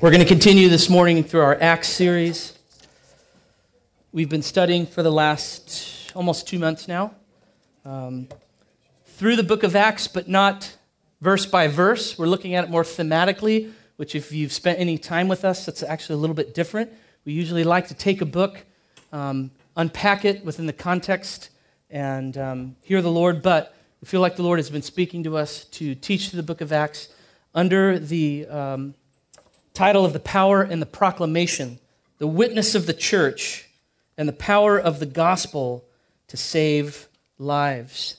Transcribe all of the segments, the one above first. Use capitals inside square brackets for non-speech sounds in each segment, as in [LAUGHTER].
We're going to continue this morning through our Acts series. We've been studying for the last almost two months now um, through the book of Acts, but not verse by verse. We're looking at it more thematically, which, if you've spent any time with us, that's actually a little bit different. We usually like to take a book, um, unpack it within the context, and um, hear the Lord, but we feel like the Lord has been speaking to us to teach through the book of Acts under the um, title of the power and the proclamation, the witness of the church and the power of the gospel to save lives.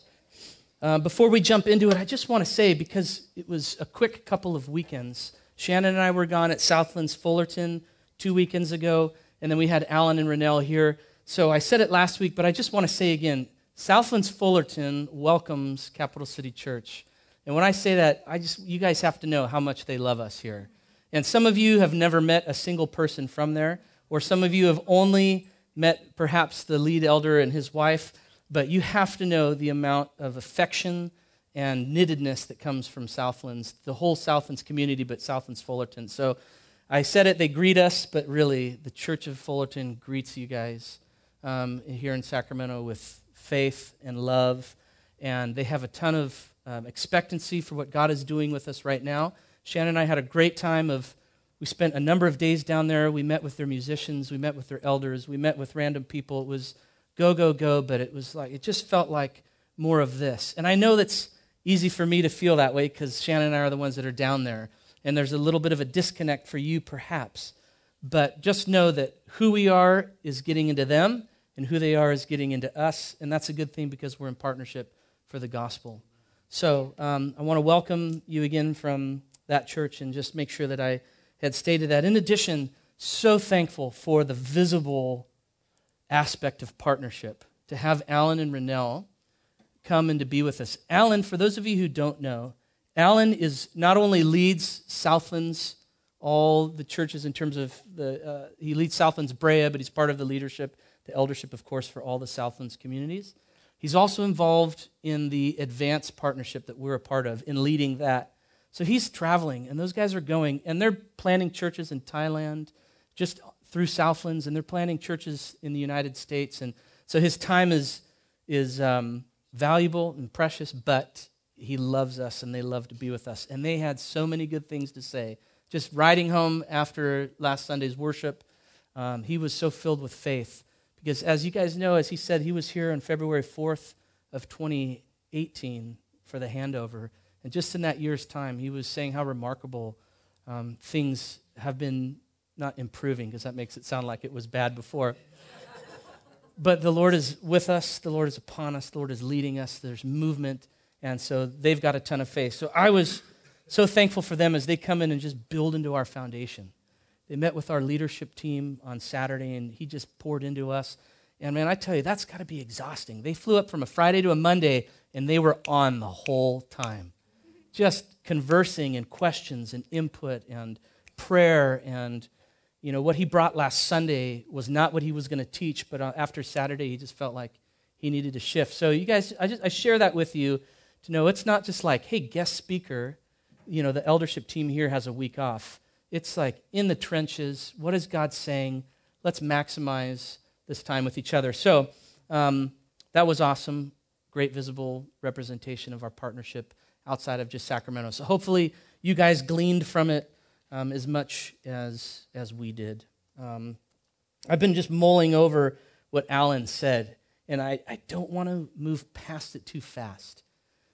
Uh, before we jump into it, I just want to say, because it was a quick couple of weekends, Shannon and I were gone at Southlands Fullerton two weekends ago, and then we had Alan and Rennell here. So I said it last week, but I just want to say again Southlands Fullerton welcomes Capital City Church. And when I say that, I just you guys have to know how much they love us here. And some of you have never met a single person from there, or some of you have only met perhaps the lead elder and his wife, but you have to know the amount of affection and knittedness that comes from Southlands, the whole Southlands community, but Southlands Fullerton. So I said it, they greet us, but really, the Church of Fullerton greets you guys um, here in Sacramento with faith and love. And they have a ton of um, expectancy for what God is doing with us right now. Shannon and I had a great time of we spent a number of days down there. We met with their musicians, we met with their elders, we met with random people. It was go, go, go, but it was like, it just felt like more of this. And I know that's easy for me to feel that way because Shannon and I are the ones that are down there. And there's a little bit of a disconnect for you, perhaps. But just know that who we are is getting into them, and who they are is getting into us. And that's a good thing because we're in partnership for the gospel. So um, I want to welcome you again from that church and just make sure that I had stated that. In addition, so thankful for the visible aspect of partnership to have Alan and Rennell come and to be with us. Alan, for those of you who don't know, Alan is not only leads Southlands, all the churches in terms of the, uh, he leads Southlands Brea, but he's part of the leadership, the eldership, of course, for all the Southlands communities. He's also involved in the advanced partnership that we're a part of in leading that so he's traveling, and those guys are going, and they're planting churches in Thailand, just through Southlands, and they're planting churches in the United States. And so his time is, is um, valuable and precious, but he loves us, and they love to be with us. And they had so many good things to say. Just riding home after last Sunday's worship, um, he was so filled with faith. Because as you guys know, as he said, he was here on February 4th of 2018 for the handover. And just in that year's time, he was saying how remarkable um, things have been not improving, because that makes it sound like it was bad before. but the Lord is with us, the Lord is upon us, the Lord is leading us, there's movement, and so they've got a ton of faith. So I was so thankful for them as they come in and just build into our foundation. They met with our leadership team on Saturday, and he just poured into us. And man, I tell you, that's got to be exhausting. They flew up from a Friday to a Monday, and they were on the whole time just conversing and questions and input and prayer and you know what he brought last sunday was not what he was going to teach but uh, after saturday he just felt like he needed to shift. So you guys I, just, I share that with you to know it's not just like hey guest speaker you know the eldership team here has a week off. It's like in the trenches what is god saying? Let's maximize this time with each other. So um, that was awesome. Great visible representation of our partnership outside of just Sacramento. So hopefully you guys gleaned from it um, as much as, as we did. Um, I've been just mulling over what Alan said, and I, I don't want to move past it too fast.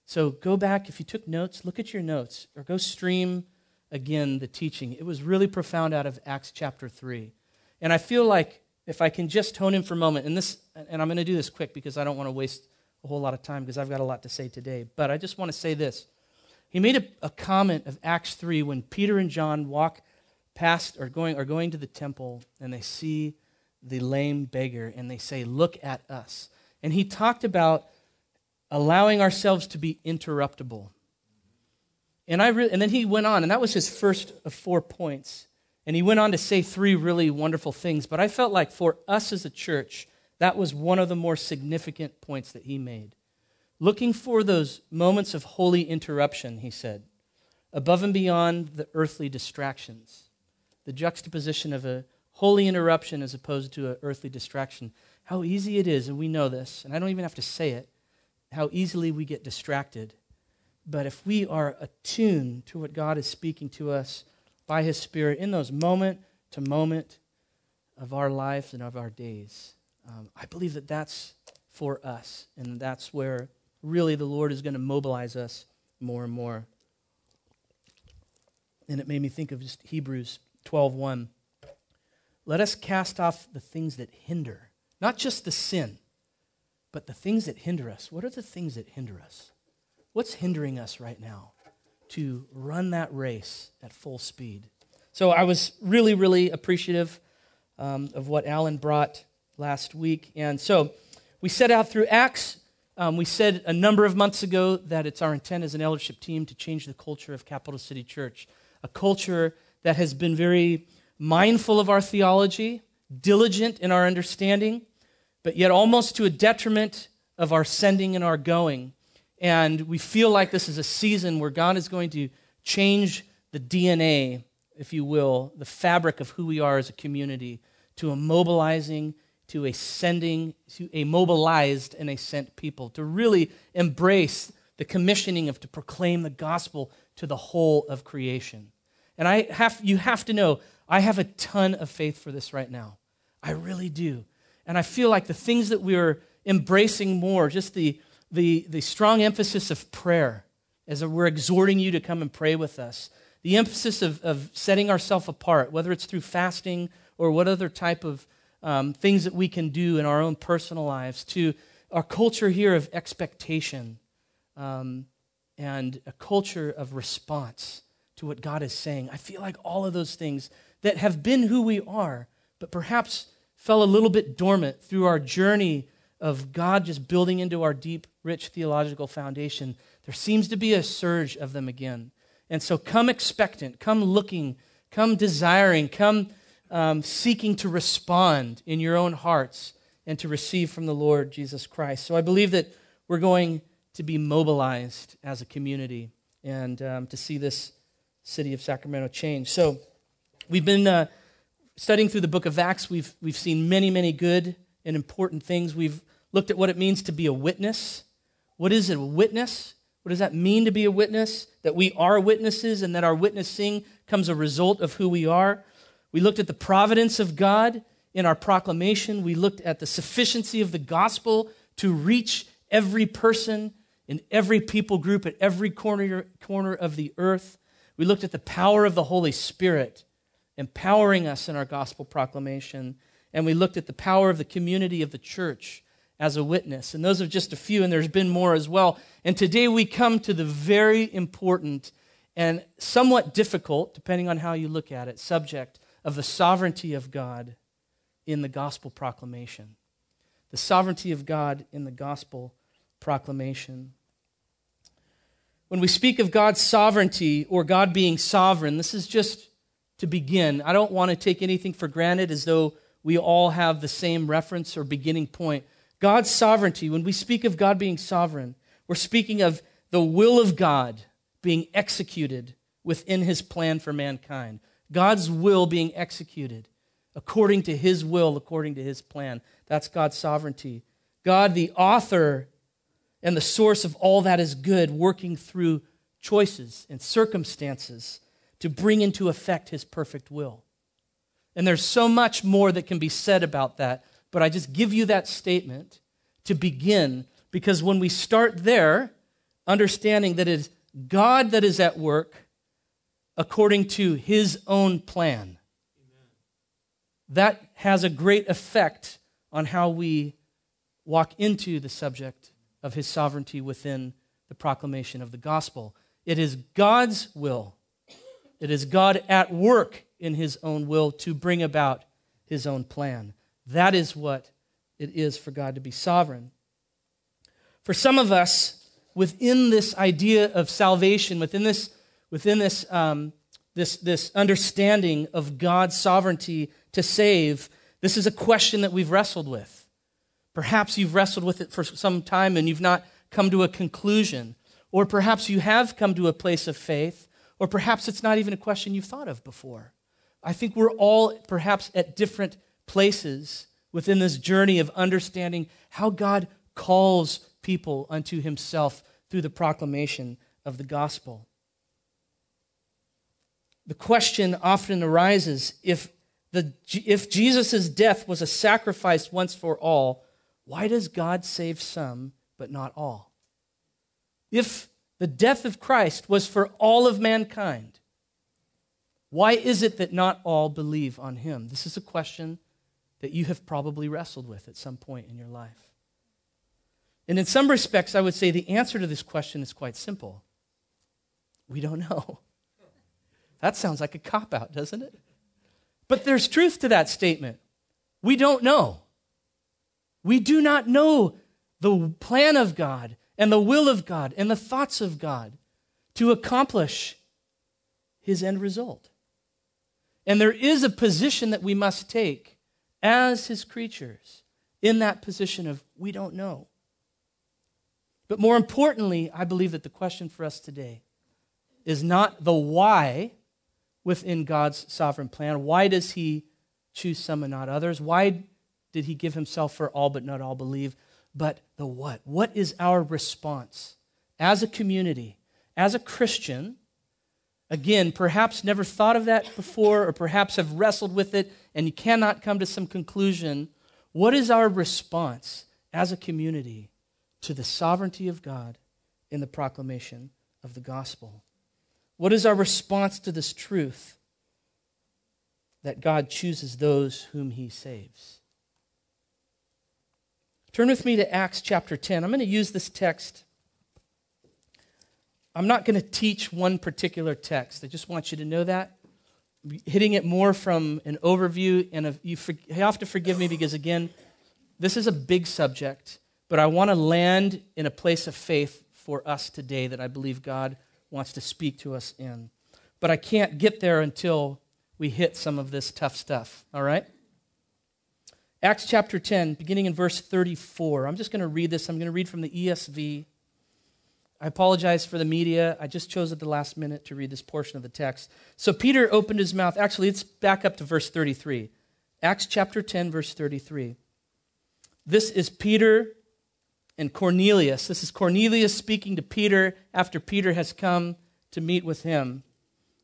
So go back, if you took notes, look at your notes, or go stream again the teaching. It was really profound out of Acts chapter 3. And I feel like if I can just hone in for a moment, and this, and I'm going to do this quick because I don't want to waste a whole lot of time because I've got a lot to say today. But I just want to say this. He made a, a comment of Acts 3 when Peter and John walk past or going, are going to the temple and they see the lame beggar and they say, Look at us. And he talked about allowing ourselves to be interruptible. And, I re- and then he went on, and that was his first of four points. And he went on to say three really wonderful things. But I felt like for us as a church, that was one of the more significant points that he made. Looking for those moments of holy interruption, he said, above and beyond the earthly distractions. the juxtaposition of a holy interruption as opposed to an earthly distraction. How easy it is, and we know this, and I don't even have to say it, how easily we get distracted. But if we are attuned to what God is speaking to us by His Spirit in those moment to moment of our lives and of our days, um, I believe that that's for us, and that's where really the Lord is going to mobilize us more and more. And it made me think of just Hebrews 12:1. Let us cast off the things that hinder, not just the sin, but the things that hinder us. What are the things that hinder us? What's hindering us right now to run that race at full speed? So I was really, really appreciative um, of what Alan brought last week. And so we set out through Acts. Um, we said a number of months ago that it's our intent as an eldership team to change the culture of Capital City Church, a culture that has been very mindful of our theology, diligent in our understanding, but yet almost to a detriment of our sending and our going. And we feel like this is a season where God is going to change the DNA, if you will, the fabric of who we are as a community to a mobilizing, to a sending, to a mobilized and a sent people, to really embrace the commissioning of to proclaim the gospel to the whole of creation. And I have, you have to know, I have a ton of faith for this right now. I really do. And I feel like the things that we're embracing more, just the, the, the strong emphasis of prayer, as we're exhorting you to come and pray with us, the emphasis of, of setting ourselves apart, whether it's through fasting or what other type of um, things that we can do in our own personal lives, to our culture here of expectation um, and a culture of response to what God is saying. I feel like all of those things that have been who we are, but perhaps fell a little bit dormant through our journey of God just building into our deep, rich theological foundation, there seems to be a surge of them again. And so come expectant, come looking, come desiring, come um, seeking to respond in your own hearts and to receive from the Lord Jesus Christ. So I believe that we're going to be mobilized as a community and um, to see this city of Sacramento change. So we've been. Uh, studying through the book of Acts, we've, we've seen many, many good and important things. We've looked at what it means to be a witness. What is a witness? What does that mean to be a witness? That we are witnesses and that our witnessing comes a result of who we are. We looked at the providence of God in our proclamation. We looked at the sufficiency of the gospel to reach every person in every people group at every corner, corner of the earth. We looked at the power of the Holy Spirit empowering us in our gospel proclamation. And we looked at the power of the community of the church as a witness. And those are just a few, and there's been more as well. And today we come to the very important and somewhat difficult, depending on how you look at it, subject of the sovereignty of God in the gospel proclamation. The sovereignty of God in the gospel proclamation. When we speak of God's sovereignty or God being sovereign, this is just to begin, I don't want to take anything for granted as though we all have the same reference or beginning point. God's sovereignty, when we speak of God being sovereign, we're speaking of the will of God being executed within his plan for mankind. God's will being executed according to his will, according to his plan. That's God's sovereignty. God, the author and the source of all that is good, working through choices and circumstances to bring into effect his perfect will. And there's so much more that can be said about that, but I just give you that statement to begin because when we start there, understanding that it is God that is at work according to his own plan, Amen. that has a great effect on how we walk into the subject of his sovereignty within the proclamation of the gospel. It is God's will it is God at work in his own will to bring about his own plan. That is what it is for God to be sovereign. For some of us, within this idea of salvation, within this, within this, um, this, this understanding of God's sovereignty to save, this is a question that we've wrestled with. Perhaps you've wrestled with it for some time and you've not come to a conclusion. Or perhaps you have come to a place of faith or perhaps it's not even a question you've thought of before. I think we're all perhaps at different places within this journey of understanding how God calls people unto himself through the proclamation of the gospel. The question often arises if, the, if Jesus' death was a sacrifice once for all, why does God save some but not all? If the death of Christ was for all of mankind, why is it that not all believe on him? This is a question that you have probably wrestled with at some point in your life. And in some respects, I would say the answer to this question is quite simple. We don't [LAUGHS] know. That sounds like a cop out, doesn't it? But there's truth to that statement. We don't know. We do not know the plan of God and the will of God and the thoughts of God to accomplish his end result. And there is a position that we must take as his creatures in that position of we don't know. But more importantly, I believe that the question for us today is not the why within God's sovereign plan. Why does he choose some and not others? Why did he give himself for all but not all believe? But the what? What is our response as a community, as a Christian? Again, perhaps never thought of that before, or perhaps have wrestled with it and you cannot come to some conclusion. What is our response as a community to the sovereignty of God in the proclamation of the gospel? What is our response to this truth that God chooses those whom he saves? Turn with me to Acts chapter 10. I'm going to use this text. I'm not going to teach one particular text. I just want you to know that. hitting it more from an overview, and a, you, for, you have to forgive me because, again, this is a big subject. But I want to land in a place of faith for us today that I believe God wants to speak to us in. But I can't get there until we hit some of this tough stuff, all right? Acts chapter 10, beginning in verse 34. I'm just going to read this. I'm going to read from the ESV. I apologize for the media. I just chose at the last minute to read this portion of the text. So Peter opened his mouth. Actually, let's back up to verse 33. Acts chapter 10, verse 33. This is Peter and Cornelius. This is Cornelius speaking to Peter after Peter has come to meet with him.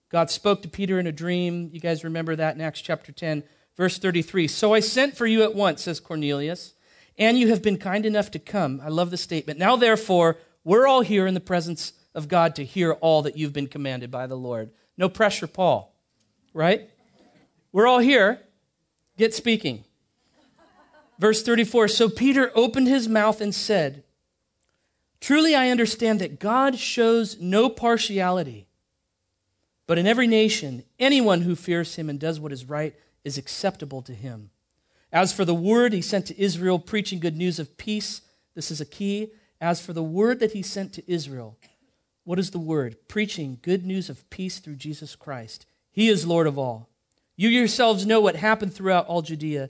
God spoke to Peter in a dream. You guys remember that in Acts chapter 10, verse 33. So I sent for you at once, says Cornelius, and you have been kind enough to come. I love the statement. Now, therefore, we're all here in the presence of God to hear all that you've been commanded by the Lord. No pressure, Paul, right? We're all here. Get speaking. Verse 34 So Peter opened his mouth and said, Truly I understand that God shows no partiality, but in every nation, anyone who fears him and does what is right is acceptable to him. As for the word he sent to Israel, preaching good news of peace, this is a key. As for the word that he sent to Israel, what is the word? Preaching good news of peace through Jesus Christ. He is Lord of all. You yourselves know what happened throughout all Judea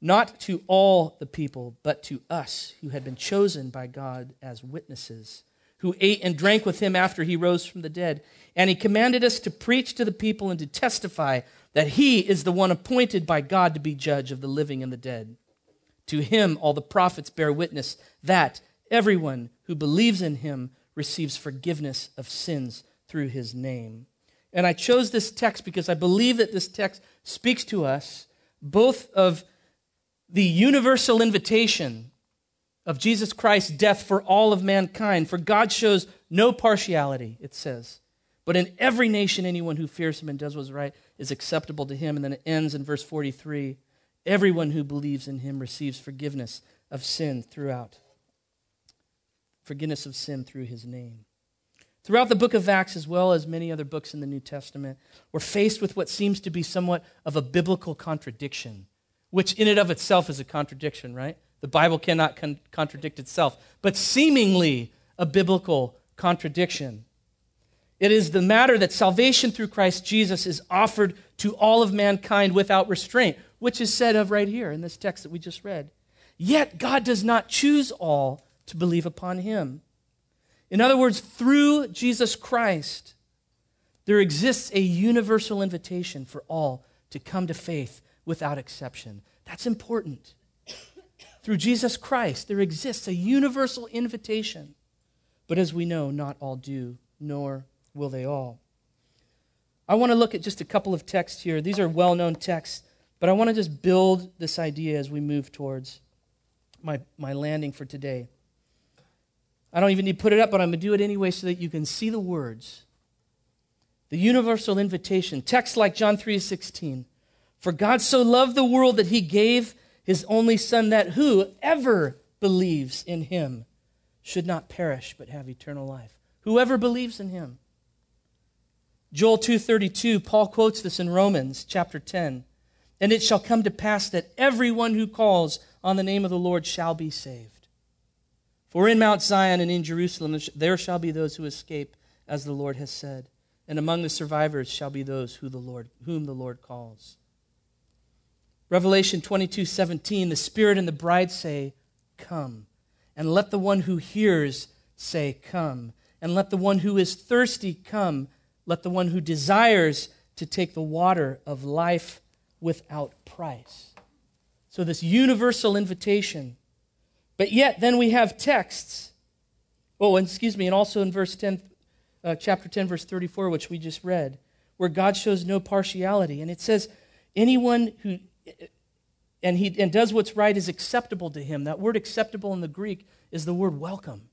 not to all the people, but to us who had been chosen by God as witnesses, who ate and drank with him after he rose from the dead. And he commanded us to preach to the people and to testify that he is the one appointed by God to be judge of the living and the dead. To him, all the prophets bear witness that everyone who believes in him receives forgiveness of sins through his name. And I chose this text because I believe that this text speaks to us both of the universal invitation of Jesus Christ's death for all of mankind. For God shows no partiality, it says. But in every nation, anyone who fears him and does what's right is acceptable to him. And then it ends in verse 43 everyone who believes in him receives forgiveness of sin throughout. Forgiveness of sin through his name. Throughout the book of Acts, as well as many other books in the New Testament, we're faced with what seems to be somewhat of a biblical contradiction which in and of itself is a contradiction, right? The Bible cannot con- contradict itself, but seemingly a biblical contradiction. It is the matter that salvation through Christ Jesus is offered to all of mankind without restraint, which is said of right here in this text that we just read. Yet God does not choose all to believe upon him. In other words, through Jesus Christ, there exists a universal invitation for all to come to faith without exception. That's important. Through Jesus Christ, there exists a universal invitation. But as we know, not all do, nor will they all. I want to look at just a couple of texts here. These are well known texts, but I want to just build this idea as we move towards my, my landing for today. I don't even need to put it up, but I'm going to do it anyway so that you can see the words. The universal invitation, text like John 3:16. For God so loved the world that he gave his only son that whoever believes in him should not perish but have eternal life. Whoever believes in him. Joel 2:32, Paul quotes this in Romans chapter 10. And it shall come to pass that everyone who calls on the name of the Lord shall be saved. For in Mount Zion and in Jerusalem there shall be those who escape, as the Lord has said, and among the survivors shall be those who the Lord, whom the Lord calls. Revelation 22:17 The Spirit and the bride say, "Come." And let the one who hears say, "Come." And let the one who is thirsty come. Let the one who desires to take the water of life without price. So, this universal invitation. But yet, then we have texts. Oh, and excuse me, and also in verse 10, uh, chapter 10, verse 34, which we just read, where God shows no partiality. And it says, anyone who and he and does what's right is acceptable to him. That word acceptable in the Greek is the word welcomed.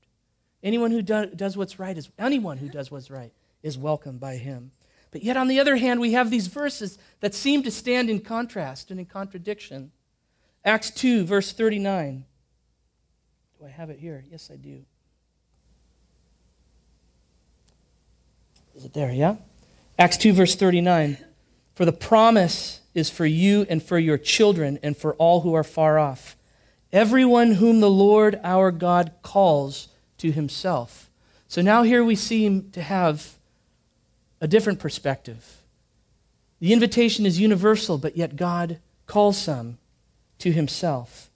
Anyone who do, does what's right is anyone who does what's right is welcomed by him. But yet, on the other hand, we have these verses that seem to stand in contrast and in contradiction. Acts 2, verse 39. Do I have it here? Yes, I do. Is it there? Yeah? Acts 2, verse 39. For the promise is for you and for your children and for all who are far off. Everyone whom the Lord our God calls to himself. So now here we seem to have a different perspective. The invitation is universal, but yet God calls some to himself.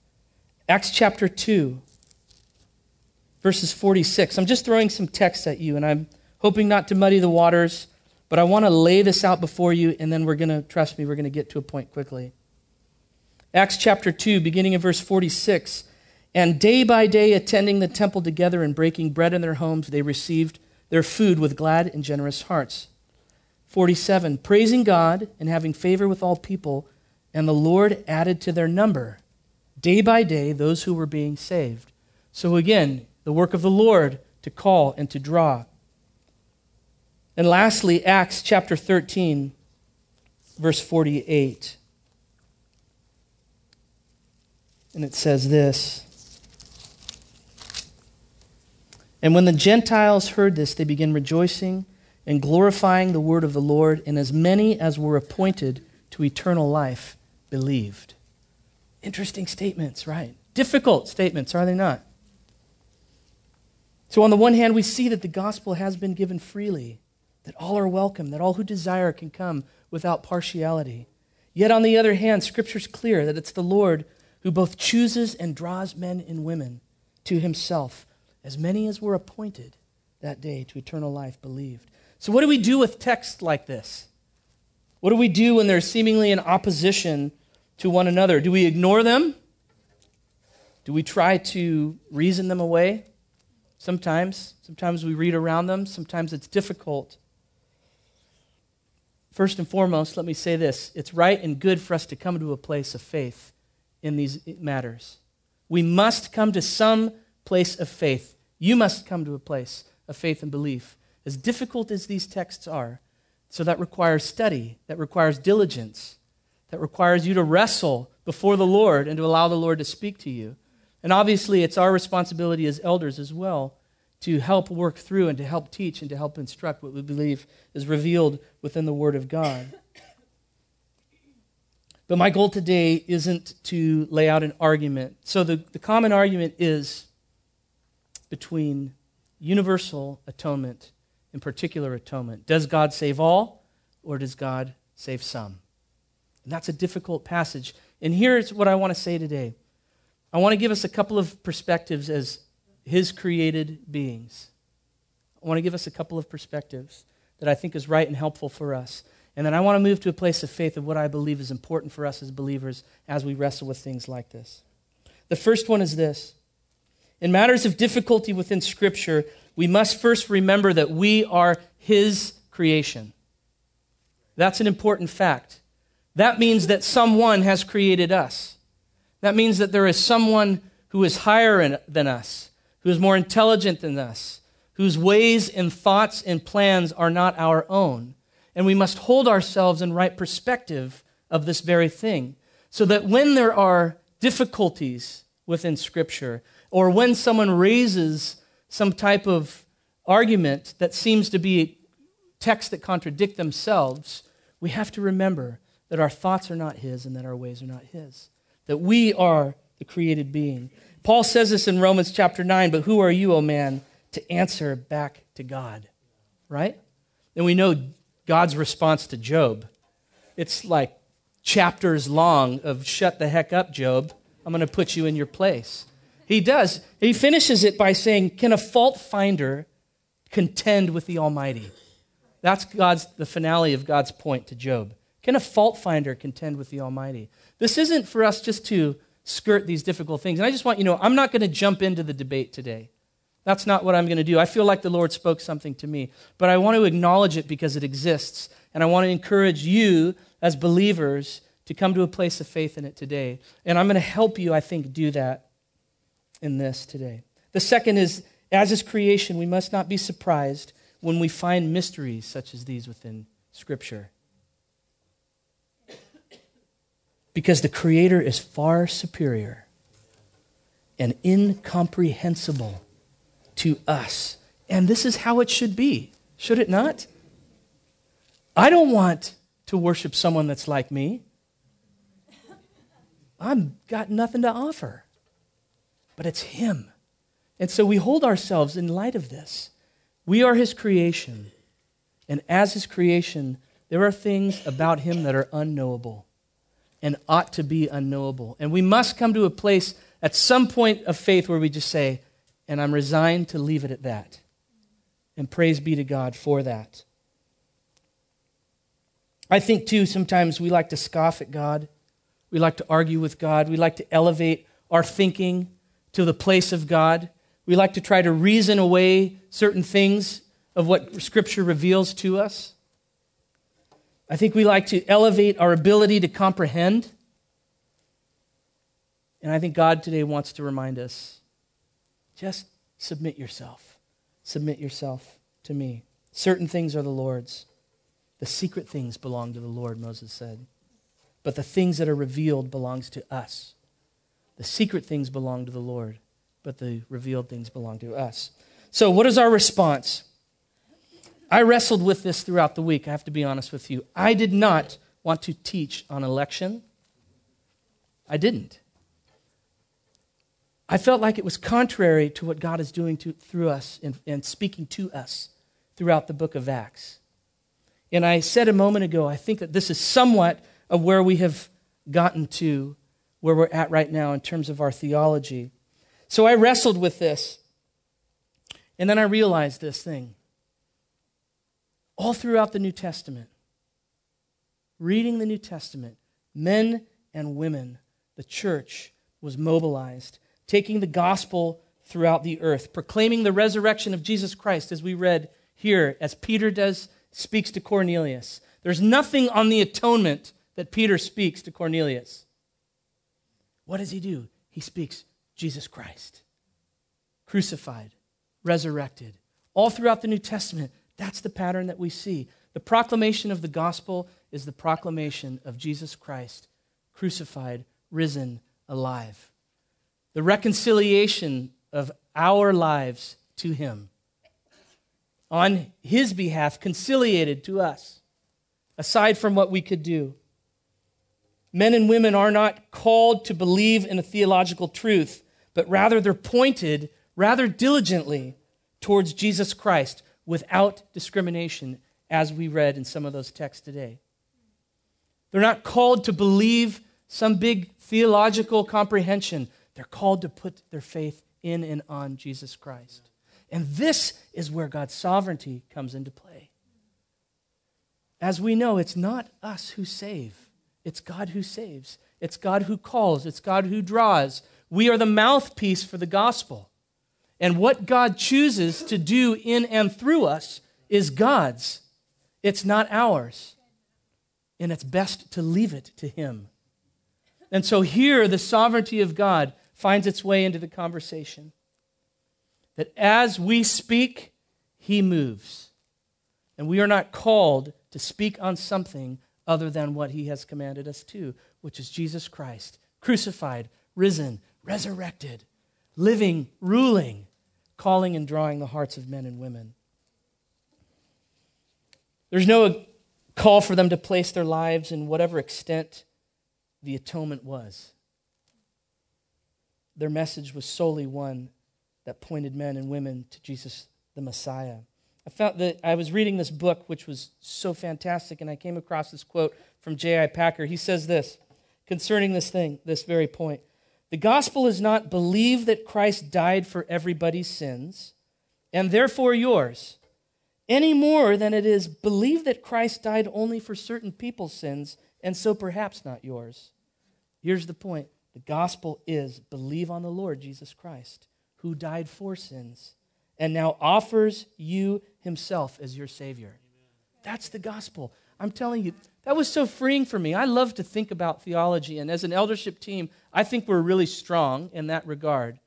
Acts chapter 2, verses 46. I'm just throwing some text at you, and I'm hoping not to muddy the waters, but I want to lay this out before you, and then we're going to, trust me, we're going to get to a point quickly. Acts chapter 2, beginning in verse 46. And day by day, attending the temple together and breaking bread in their homes, they received their food with glad and generous hearts. 47. Praising God and having favor with all people, and the Lord added to their number, day by day, those who were being saved. So again, the work of the Lord to call and to draw. And lastly, Acts chapter 13, verse 48. And it says this And when the Gentiles heard this, they began rejoicing and glorifying the word of the Lord, and as many as were appointed to eternal life believed. Interesting statements, right? Difficult statements, are they not? So, on the one hand, we see that the gospel has been given freely, that all are welcome, that all who desire can come without partiality. Yet, on the other hand, Scripture's clear that it's the Lord who both chooses and draws men and women to himself. As many as were appointed that day to eternal life believed. So, what do we do with texts like this? What do we do when they're seemingly in opposition to one another? Do we ignore them? Do we try to reason them away? Sometimes. Sometimes we read around them. Sometimes it's difficult. First and foremost, let me say this it's right and good for us to come to a place of faith in these matters. We must come to some place of faith. You must come to a place of faith and belief. As difficult as these texts are, so that requires study, that requires diligence, that requires you to wrestle before the Lord and to allow the Lord to speak to you. And obviously, it's our responsibility as elders as well to help work through and to help teach and to help instruct what we believe is revealed within the Word of God. But my goal today isn't to lay out an argument. So the, the common argument is between universal atonement and particular atonement. Does God save all, or does God save some? And that's a difficult passage. And here's what I want to say today I want to give us a couple of perspectives as His created beings. I want to give us a couple of perspectives that I think is right and helpful for us. And then I want to move to a place of faith of what I believe is important for us as believers as we wrestle with things like this. The first one is this In matters of difficulty within Scripture, we must first remember that we are His creation. That's an important fact. That means that someone has created us. That means that there is someone who is higher than us, who is more intelligent than us, whose ways and thoughts and plans are not our own. And we must hold ourselves in right perspective of this very thing, so that when there are difficulties within Scripture, or when someone raises some type of argument that seems to be texts that contradict themselves, we have to remember that our thoughts are not His and that our ways are not His, that we are the created being. Paul says this in Romans chapter 9, but who are you, O man, to answer back to God? Right? And we know God's response to Job. It's like chapters long of shut the heck up, Job. I'm going to put you in your place. He does. He finishes it by saying, Can a fault finder contend with the Almighty? That's God's the finale of God's point to Job. Can a fault finder contend with the Almighty? This isn't for us just to skirt these difficult things. And I just want you to know, I'm not going to jump into the debate today. That's not what I'm going to do. I feel like the Lord spoke something to me, but I want to acknowledge it because it exists. And I want to encourage you as believers to come to a place of faith in it today. And I'm going to help you, I think, do that in this today. The second is, as is creation, we must not be surprised when we find mysteries such as these within Scripture. Because the Creator is far superior and incomprehensible to us. And this is how it should be, should it not? I don't want to worship someone that's like me. I've got nothing to offer, but it's Him. And so we hold ourselves in light of this. We are His creation. And as His creation, there are things about Him that are unknowable and ought to be unknowable. And we must come to a place at some point of faith where we just say, and I'm resigned to leave it at that. And praise be to God for that. I think, too, sometimes we like to scoff at God. We like to argue with God. We like to elevate our thinking to the place of God. We like to try to reason away certain things of what Scripture reveals to us. I think we like to elevate our ability to comprehend. And I think God today wants to remind us just submit yourself. Submit yourself to me. Certain things are the Lord's. The secret things belong to the Lord, Moses said. But the things that are revealed belongs to us. The secret things belong to the Lord, but the revealed things belong to us. So, what is our response? I wrestled with this throughout the week, I have to be honest with you. I did not want to teach on election. I didn't. I felt like it was contrary to what God is doing to, through us and, and speaking to us throughout the book of Acts. And I said a moment ago, I think that this is somewhat of where we have gotten to, where we're at right now in terms of our theology. So I wrestled with this. And then I realized this thing all throughout the New Testament, reading the New Testament, men and women, the church was mobilized, taking the gospel throughout the earth, proclaiming the resurrection of Jesus Christ, as we read here, as Peter does, speaks to Cornelius. There's nothing on the atonement that Peter speaks to Cornelius. What does he do? He speaks Jesus Christ, crucified, resurrected. All throughout the New Testament, that's the pattern that we see. The proclamation of the gospel is the proclamation of Jesus Christ, crucified, risen, alive. The reconciliation of our lives to Him. On His behalf, conciliated to us, aside from what we could do. Men and women are not called to believe in a theological truth, but rather they're pointed rather diligently towards Jesus Christ without discrimination, as we read in some of those texts today. They're not called to believe some big theological comprehension. They're called to put their faith in and on Jesus Christ. And this is where God's sovereignty comes into play. As we know, it's not us who save, it's God who saves. It's God who calls, it's God who draws. We are the mouthpiece for the gospel. And what God chooses to do in and through us is God's, it's not ours. And it's best to leave it to Him. And so here, the sovereignty of God finds its way into the conversation. That as we speak, He moves. And we are not called to speak on something other than what He has commanded us to, which is Jesus Christ, crucified, risen, resurrected, living, ruling, calling and drawing the hearts of men and women. There's no call for them to place their lives in whatever extent the atonement was. Their message was solely one that pointed men and women to Jesus the Messiah. I found that I was reading this book, which was so fantastic, and I came across this quote from J.I. Packer. He says this concerning this thing, this very point. The gospel is not believe that Christ died for everybody's sins and therefore yours, any more than it is believe that Christ died only for certain people's sins and so perhaps not yours. Here's the point the gospel is believe on the Lord Jesus Christ, who died for sins and now offers you himself as your Savior. That's the gospel. I'm telling you, that was so freeing for me. I love to think about theology, and as an eldership team, I think we're really strong in that regard.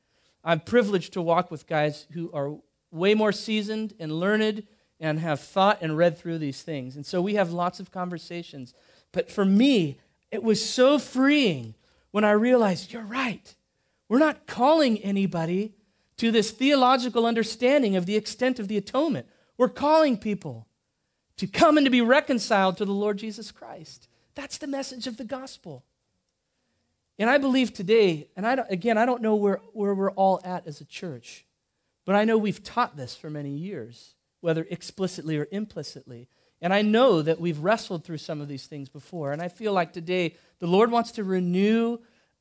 I'm privileged to walk with guys who are way more seasoned and learned and have thought and read through these things. And so we have lots of conversations. But for me, it was so freeing when I realized you're right. We're not calling anybody to this theological understanding of the extent of the atonement. We're calling people to come and to be reconciled to the Lord Jesus Christ. That's the message of the gospel. And I believe today, and I again, I don't know where, where we're all at as a church, but I know we've taught this for many years, whether explicitly or implicitly. And I know that we've wrestled through some of these things before. And I feel like today the Lord wants to renew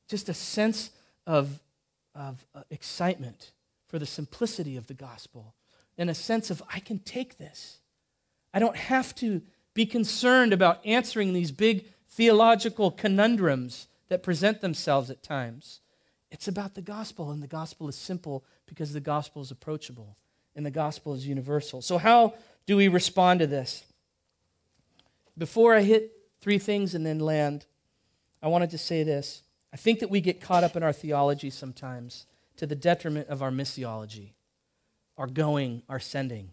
just a sense of, of uh, excitement for the simplicity of the gospel and a sense of, I can take this. I don't have to be concerned about answering these big theological conundrums that present themselves at times. It's about the gospel, and the gospel is simple because the gospel is approachable and the gospel is universal. So, how do we respond to this? Before I hit three things and then land, I wanted to say this. I think that we get caught up in our theology sometimes to the detriment of our missiology, our going, our sending.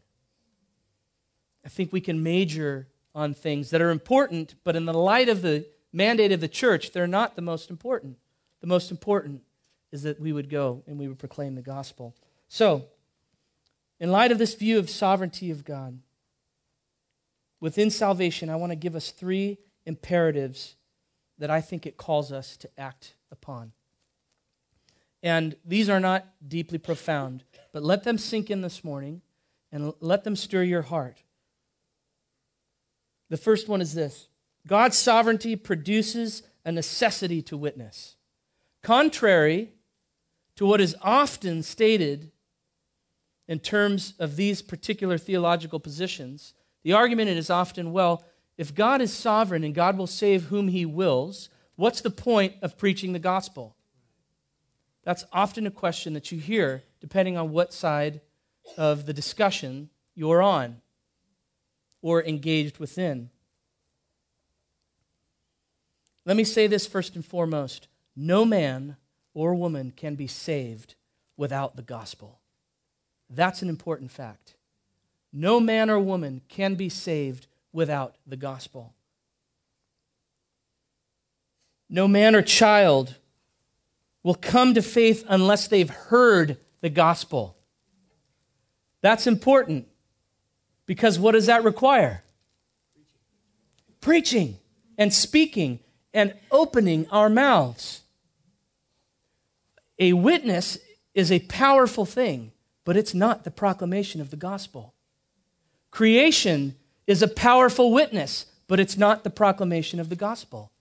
I think we can major on things that are important, but in the light of the mandate of the church, they're not the most important. The most important is that we would go and we would proclaim the gospel. So, in light of this view of sovereignty of God, within salvation, I want to give us three imperatives that I think it calls us to act upon. And these are not deeply profound, but let them sink in this morning and let them stir your heart. The first one is this God's sovereignty produces a necessity to witness. Contrary to what is often stated in terms of these particular theological positions, the argument is often well, if God is sovereign and God will save whom he wills, what's the point of preaching the gospel? That's often a question that you hear depending on what side of the discussion you're on or engaged within. Let me say this first and foremost no man or woman can be saved without the gospel. That's an important fact. No man or woman can be saved without the gospel. No man or child will come to faith unless they've heard the gospel. That's important because what does that require? Preaching, and speaking and opening our mouths. A witness is a powerful thing, but it's not the proclamation of the gospel. Creation is a powerful witness, but it's not the proclamation of the gospel.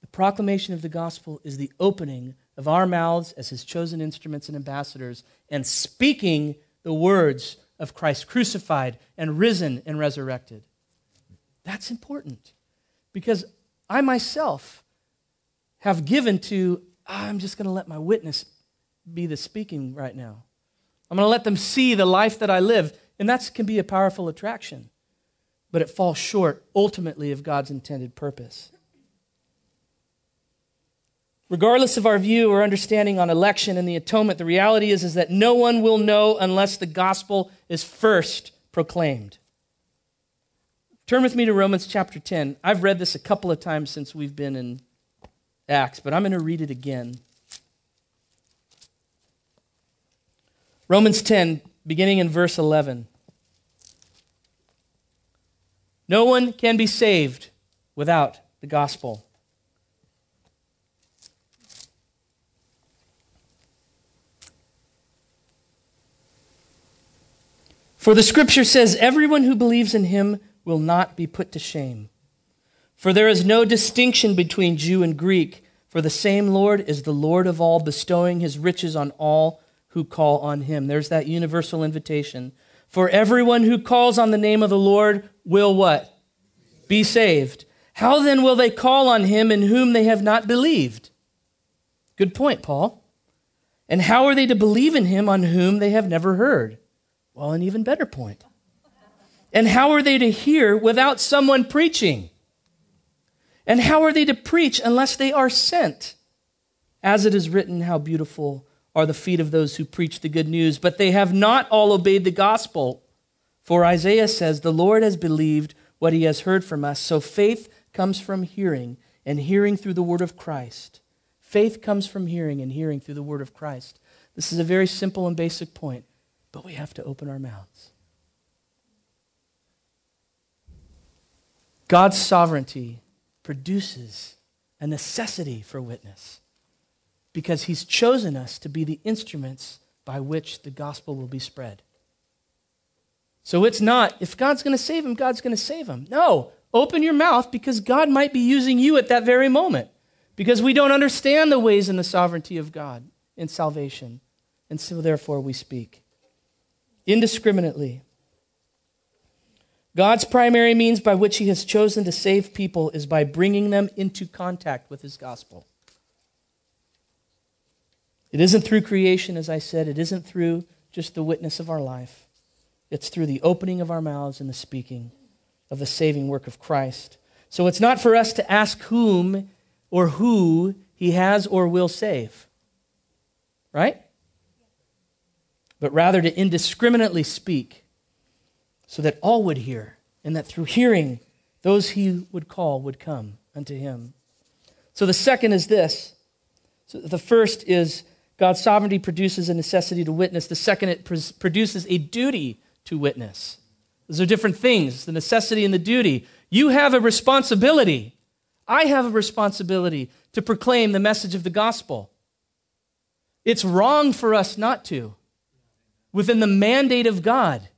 The proclamation of the gospel is the opening of our mouths as his chosen instruments and ambassadors and speaking the words of Christ crucified and risen and resurrected. That's important because I myself have given to, ah, I'm just going to let my witness be the speaking right now. I'm going to let them see the life that I live. And that can be a powerful attraction, but it falls short ultimately of God's intended purpose. Regardless of our view or understanding on election and the atonement, the reality is, is that no one will know unless the gospel is first proclaimed. Turn with me to Romans chapter 10. I've read this a couple of times since we've been in Acts, but I'm going to read it again. Romans 10, beginning in verse 11. No one can be saved without the gospel. For the scripture says, Everyone who believes in him will not be put to shame. For there is no distinction between Jew and Greek, for the same Lord is the Lord of all, bestowing his riches on all who call on him. There's that universal invitation. For everyone who calls on the name of the Lord will what? Be saved. How then will they call on him in whom they have not believed? Good point, Paul. And how are they to believe in him on whom they have never heard? Well, an even better point. And how are they to hear without someone preaching? And how are they to preach unless they are sent? As it is written, how beautiful are the feet of those who preach the good news, but they have not all obeyed the gospel. For Isaiah says, The Lord has believed what he has heard from us. So faith comes from hearing, and hearing through the word of Christ. Faith comes from hearing, and hearing through the word of Christ. This is a very simple and basic point but we have to open our mouths. God's sovereignty produces a necessity for witness because he's chosen us to be the instruments by which the gospel will be spread. So it's not, if God's going to save him, God's going to save him. No, open your mouth because God might be using you at that very moment because we don't understand the ways and the sovereignty of God in salvation. And so therefore we speak indiscriminately. God's primary means by which he has chosen to save people is by bringing them into contact with his gospel. It isn't through creation, as I said, it isn't through just the witness of our life. It's through the opening of our mouths and the speaking of the saving work of Christ. So it's not for us to ask whom or who he has or will save. Right? But rather to indiscriminately speak, so that all would hear, and that through hearing, those he would call would come unto him. So the second is this. So the first is God's sovereignty produces a necessity to witness. The second, it produces a duty to witness. Those are different things the necessity and the duty. You have a responsibility. I have a responsibility to proclaim the message of the gospel. It's wrong for us not to within the mandate of God,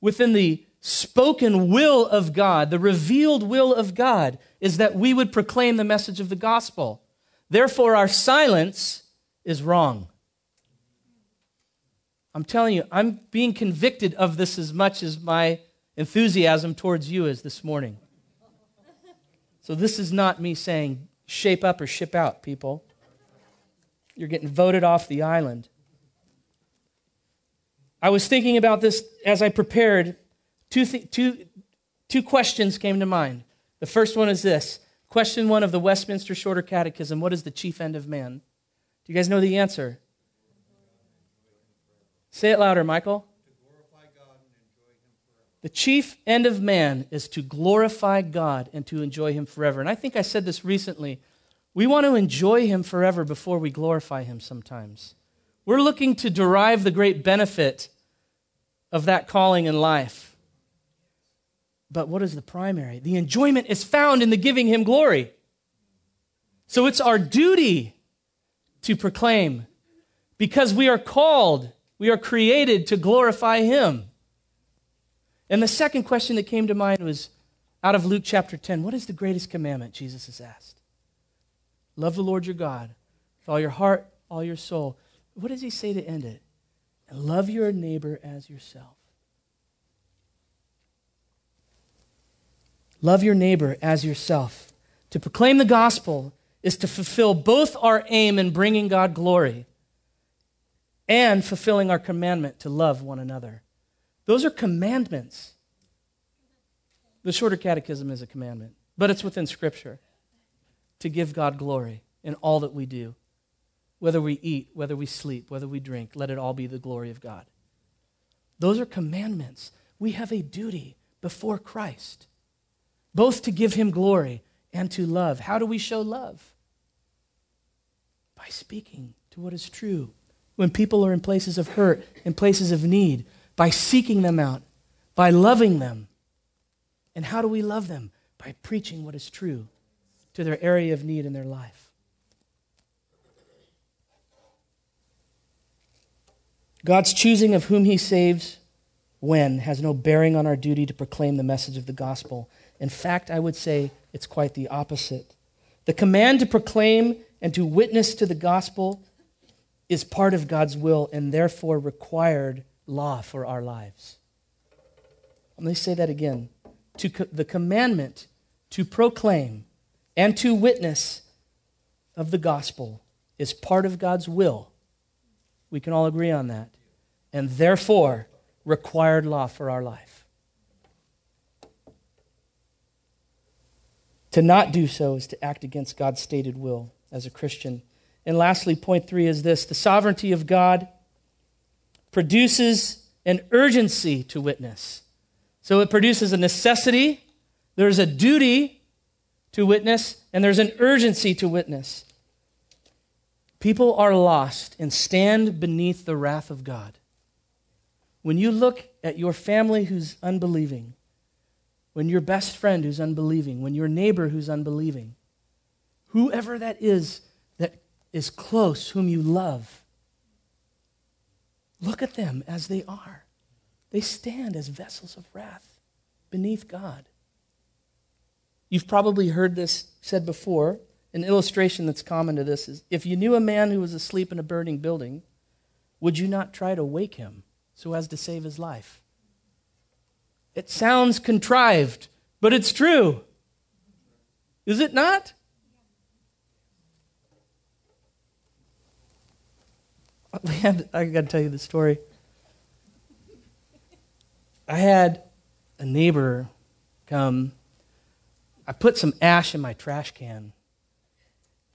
within the spoken will of God, the revealed will of God, is that we would proclaim the message of the gospel. Therefore, our silence is wrong. I'm telling you, I'm being convicted of this as much as my enthusiasm towards you is this morning. So, this is not me saying shape up or ship out, people. You're getting voted off the island. I was thinking about this as I prepared. Two, th- two, two questions came to mind. The first one is this Question one of the Westminster Shorter Catechism What is the chief end of man? Do you guys know the answer? Say it louder, Michael. The chief end of man is to glorify God and to enjoy Him forever. And I think I said this recently. We want to enjoy Him forever before we glorify Him sometimes. We're looking to derive the great benefit of that calling in life. But what is the primary? The enjoyment is found in the giving Him glory. So it's our duty to proclaim because we are called, we are created to glorify Him. And the second question that came to mind was out of Luke chapter 10 What is the greatest commandment? Jesus has asked. Love the Lord your God with all your heart, all your soul. What does he say to end it? Love your neighbor as yourself. Love your neighbor as yourself. To proclaim the gospel is to fulfill both our aim in bringing God glory and fulfilling our commandment to love one another. Those are commandments. The shorter catechism is a commandment, but it's within Scripture to give God glory in all that we do. Whether we eat, whether we sleep, whether we drink, let it all be the glory of God. Those are commandments. We have a duty before Christ, both to give him glory and to love. How do we show love? By speaking to what is true. When people are in places of hurt, in places of need, by seeking them out, by loving them. And how do we love them? By preaching what is true to their area of need in their life. God's choosing of whom he saves when has no bearing on our duty to proclaim the message of the gospel. In fact, I would say it's quite the opposite. The command to proclaim and to witness to the gospel is part of God's will and therefore required law for our lives. Let me say that again. To co- the commandment to proclaim and to witness of the gospel is part of God's will. We can all agree on that. And therefore, required law for our life. To not do so is to act against God's stated will as a Christian. And lastly, point three is this the sovereignty of God produces an urgency to witness. So it produces a necessity, there's a duty to witness, and there's an urgency to witness. People are lost and stand beneath the wrath of God. When you look at your family who's unbelieving, when your best friend who's unbelieving, when your neighbor who's unbelieving, whoever that is that is close, whom you love, look at them as they are. They stand as vessels of wrath beneath God. You've probably heard this said before. An illustration that's common to this is if you knew a man who was asleep in a burning building, would you not try to wake him so as to save his life? It sounds contrived, but it's true. Is it not? I got to tell you the story. I had a neighbor come I put some ash in my trash can.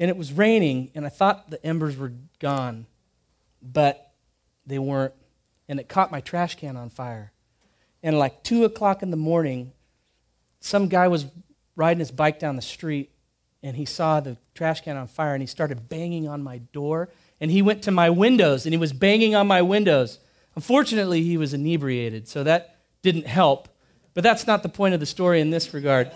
And it was raining, and I thought the embers were gone, but they weren't. And it caught my trash can on fire. And like 2 o'clock in the morning, some guy was riding his bike down the street, and he saw the trash can on fire, and he started banging on my door. And he went to my windows, and he was banging on my windows. Unfortunately, he was inebriated, so that didn't help. But that's not the point of the story in this regard.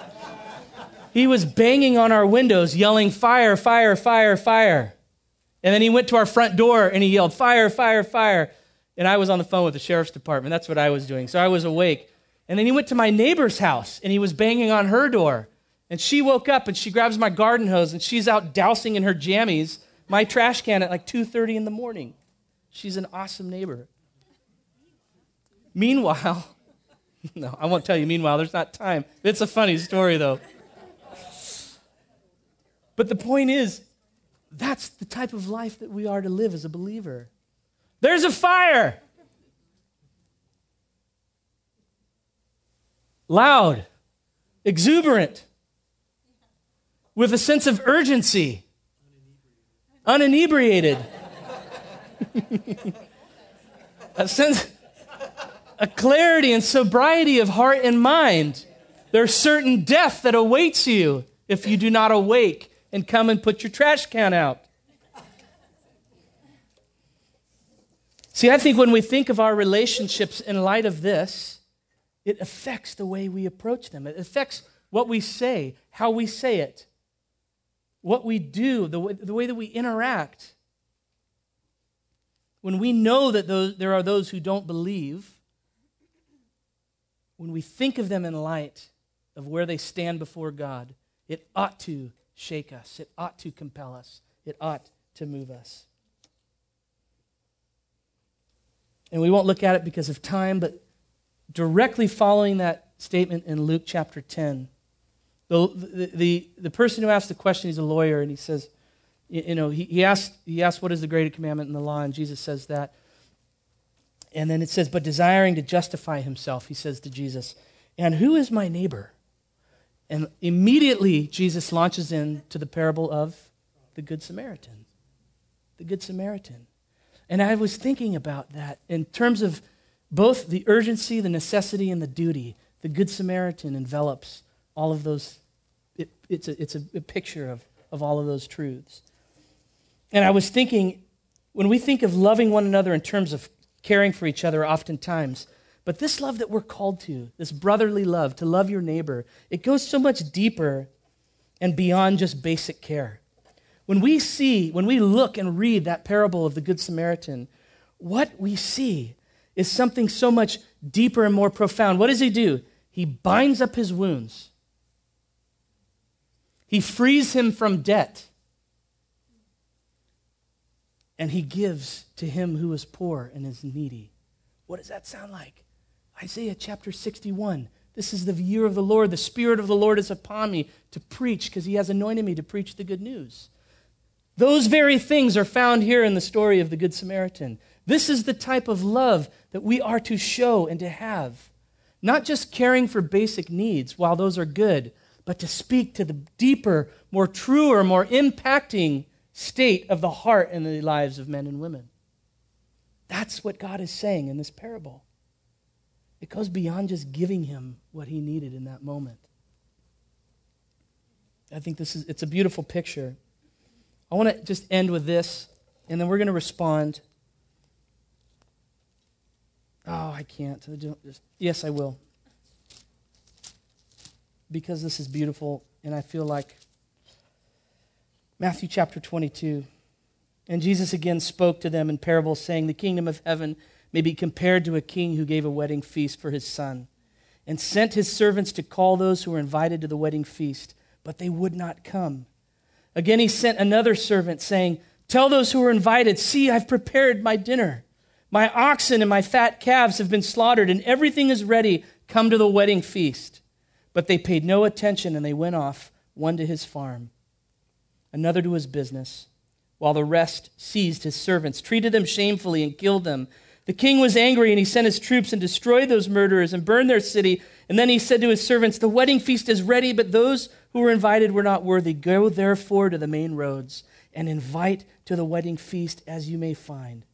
He was banging on our windows, yelling, Fire, fire, fire, fire. And then he went to our front door and he yelled, Fire, fire, fire. And I was on the phone with the sheriff's department. That's what I was doing. So I was awake. And then he went to my neighbor's house and he was banging on her door. And she woke up and she grabs my garden hose and she's out dousing in her jammies my trash can at like 2:30 in the morning. She's an awesome neighbor. Meanwhile, [LAUGHS] no, I won't tell you meanwhile, there's not time. It's a funny story though. But the point is, that's the type of life that we are to live as a believer. There's a fire. Loud, exuberant, with a sense of urgency, uninebriated. [LAUGHS] a sense, a clarity and sobriety of heart and mind. There's certain death that awaits you if you do not awake and come and put your trash can out. See, I think when we think of our relationships in light of this, it affects the way we approach them. It affects what we say, how we say it. what we do, the way, the way that we interact, when we know that those, there are those who don't believe, when we think of them in light of where they stand before God, it ought to shake us. It ought to compel us. It ought to move us. And we won't look at it because of time, but directly following that statement in Luke chapter 10, the, the, the, the person who asked the question, he's a lawyer, and he says, you know, he, he, asked, he asked, What is the greatest commandment in the law? And Jesus says that. And then it says, But desiring to justify himself, he says to Jesus, And who is my neighbor? And immediately Jesus launches into the parable of the Good Samaritan. The Good Samaritan. And I was thinking about that in terms of both the urgency, the necessity, and the duty. The Good Samaritan envelops all of those. It, it's a, it's a, a picture of, of all of those truths. And I was thinking, when we think of loving one another in terms of caring for each other, oftentimes, but this love that we're called to, this brotherly love, to love your neighbor, it goes so much deeper and beyond just basic care. When we see, when we look and read that parable of the Good Samaritan, what we see is something so much deeper and more profound. What does he do? He binds up his wounds, he frees him from debt, and he gives to him who is poor and is needy. What does that sound like? Isaiah chapter 61. This is the year of the Lord. The Spirit of the Lord is upon me to preach because he has anointed me to preach the good news. Those very things are found here in the story of the Good Samaritan. This is the type of love that we are to show and to have. Not just caring for basic needs, while those are good, but to speak to the deeper, more truer, more impacting state of the heart and the lives of men and women. That's what God is saying in this parable. It goes beyond just giving him what he needed in that moment. I think this is it's a beautiful picture. I want to just end with this, and then we're going to respond. Oh, I can't. Yes, I will. Because this is beautiful, and I feel like Matthew chapter 22. And Jesus again spoke to them in parables, saying, The kingdom of heaven may be compared to a king who gave a wedding feast for his son, and sent his servants to call those who were invited to the wedding feast, but they would not come. Again, he sent another servant, saying, Tell those who are invited, see, I've prepared my dinner. My oxen and my fat calves have been slaughtered, and everything is ready. Come to the wedding feast. But they paid no attention, and they went off, one to his farm, another to his business, while the rest seized his servants, treated them shamefully, and killed them. The king was angry, and he sent his troops and destroyed those murderers and burned their city. And then he said to his servants, The wedding feast is ready, but those who were invited were not worthy. Go therefore to the main roads and invite to the wedding feast as you may find.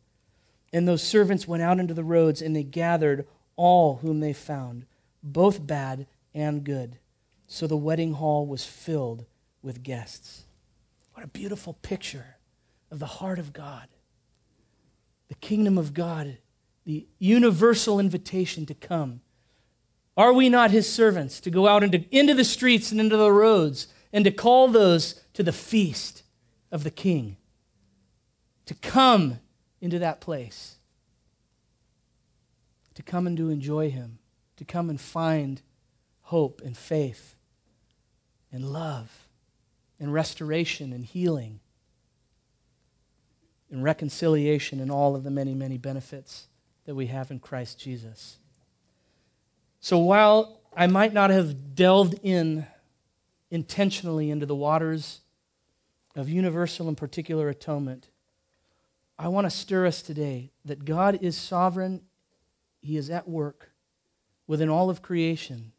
And those servants went out into the roads, and they gathered all whom they found, both bad and good. So the wedding hall was filled with guests. What a beautiful picture of the heart of God, the kingdom of God, the universal invitation to come. Are we not his servants to go out into, into the streets and into the roads and to call those to the feast of the king? To come into that place, to come and to enjoy him, to come and find hope and faith and love and restoration and healing and reconciliation and all of the many, many benefits that we have in Christ Jesus. So while I might not have delved in intentionally into the waters of universal and particular atonement, I want to stir us today that God is sovereign, He is at work within all of creation,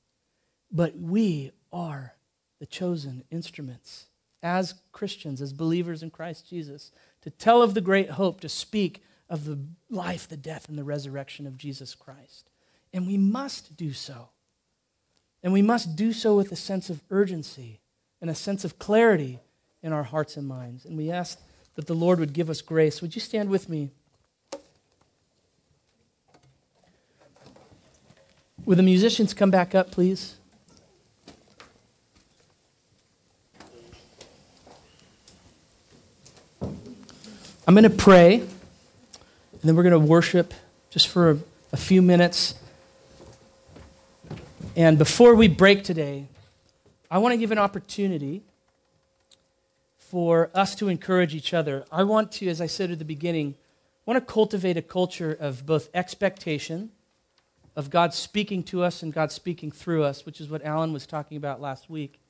but we are the chosen instruments as Christians, as believers in Christ Jesus, to tell of the great hope, to speak of the life, the death, and the resurrection of Jesus Christ. And we must do so. And we must do so with a sense of urgency and a sense of clarity in our hearts and minds. And we ask that the Lord would give us grace. Would you stand with me? Would the musicians come back up, please? I'm going to pray, and then we're going to worship just for a, a few minutes. And before we break today, I want to give an opportunity for us to encourage each other. I want to, as I said at the beginning, I want to cultivate a culture of both expectation, of God speaking to us and God speaking through us, which is what Alan was talking about last week,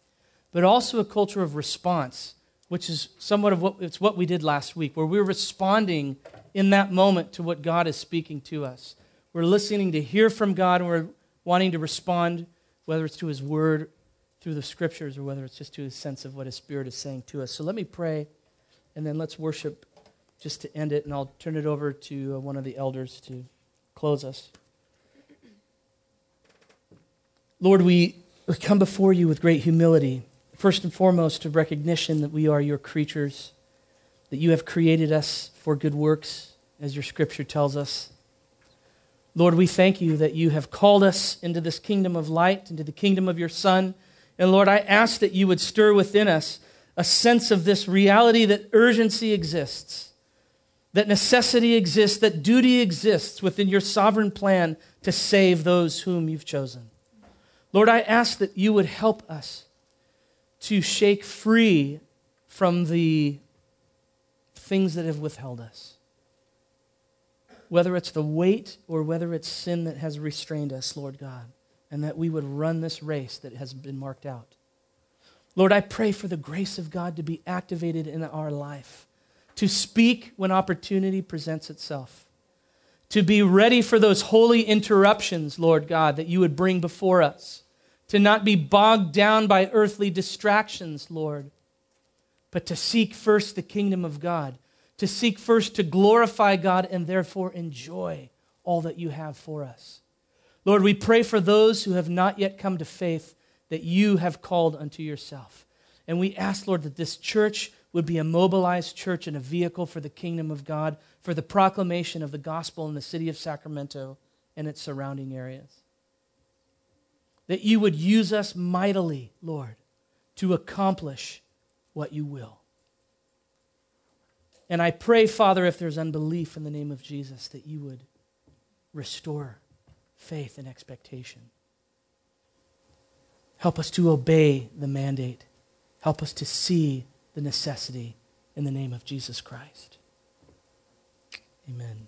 but also a culture of response which is somewhat of what it's what we did last week, where we're responding in that moment to what God is speaking to us. We're listening to hear from God, and we're wanting to respond, whether it's to His Word, through the Scriptures, or whether it's just to His sense of what His Spirit is saying to us. So let me pray, and then let's worship just to end it, and I'll turn it over to uh, one of the elders to close us. Lord, we come before you with great humility. First and foremost, a recognition that we are your creatures, that you have created us for good works, as your scripture tells us. Lord, we thank you that you have called us into this kingdom of light, into the kingdom of your Son. And Lord, I ask that you would stir within us a sense of this reality that urgency exists, that necessity exists, that duty exists within your sovereign plan to save those whom you've chosen. Lord, I ask that you would help us to shake free from the things that have withheld us. Whether it's the weight or whether it's sin that has restrained us, Lord God, and that we would run this race that has been marked out. Lord, I pray for the grace of God to be activated in our life, to speak when opportunity presents itself, to be ready for those holy interruptions, Lord God, that you would bring before us to not be bogged down by earthly distractions, Lord, but to seek first the kingdom of God, to seek first to glorify God and therefore enjoy all that you have for us. Lord, we pray for those who have not yet come to faith that you have called unto yourself. And we ask, Lord, that this church would be a mobilized church and a vehicle for the kingdom of God, for the proclamation of the gospel in the city of Sacramento and its surrounding areas that you would use us mightily, Lord, to accomplish what you will. And I pray, Father, if there's unbelief in the name of Jesus, that you would restore faith and expectation. Help us to obey the mandate. Help us to see the necessity in the name of Jesus Christ. Amen.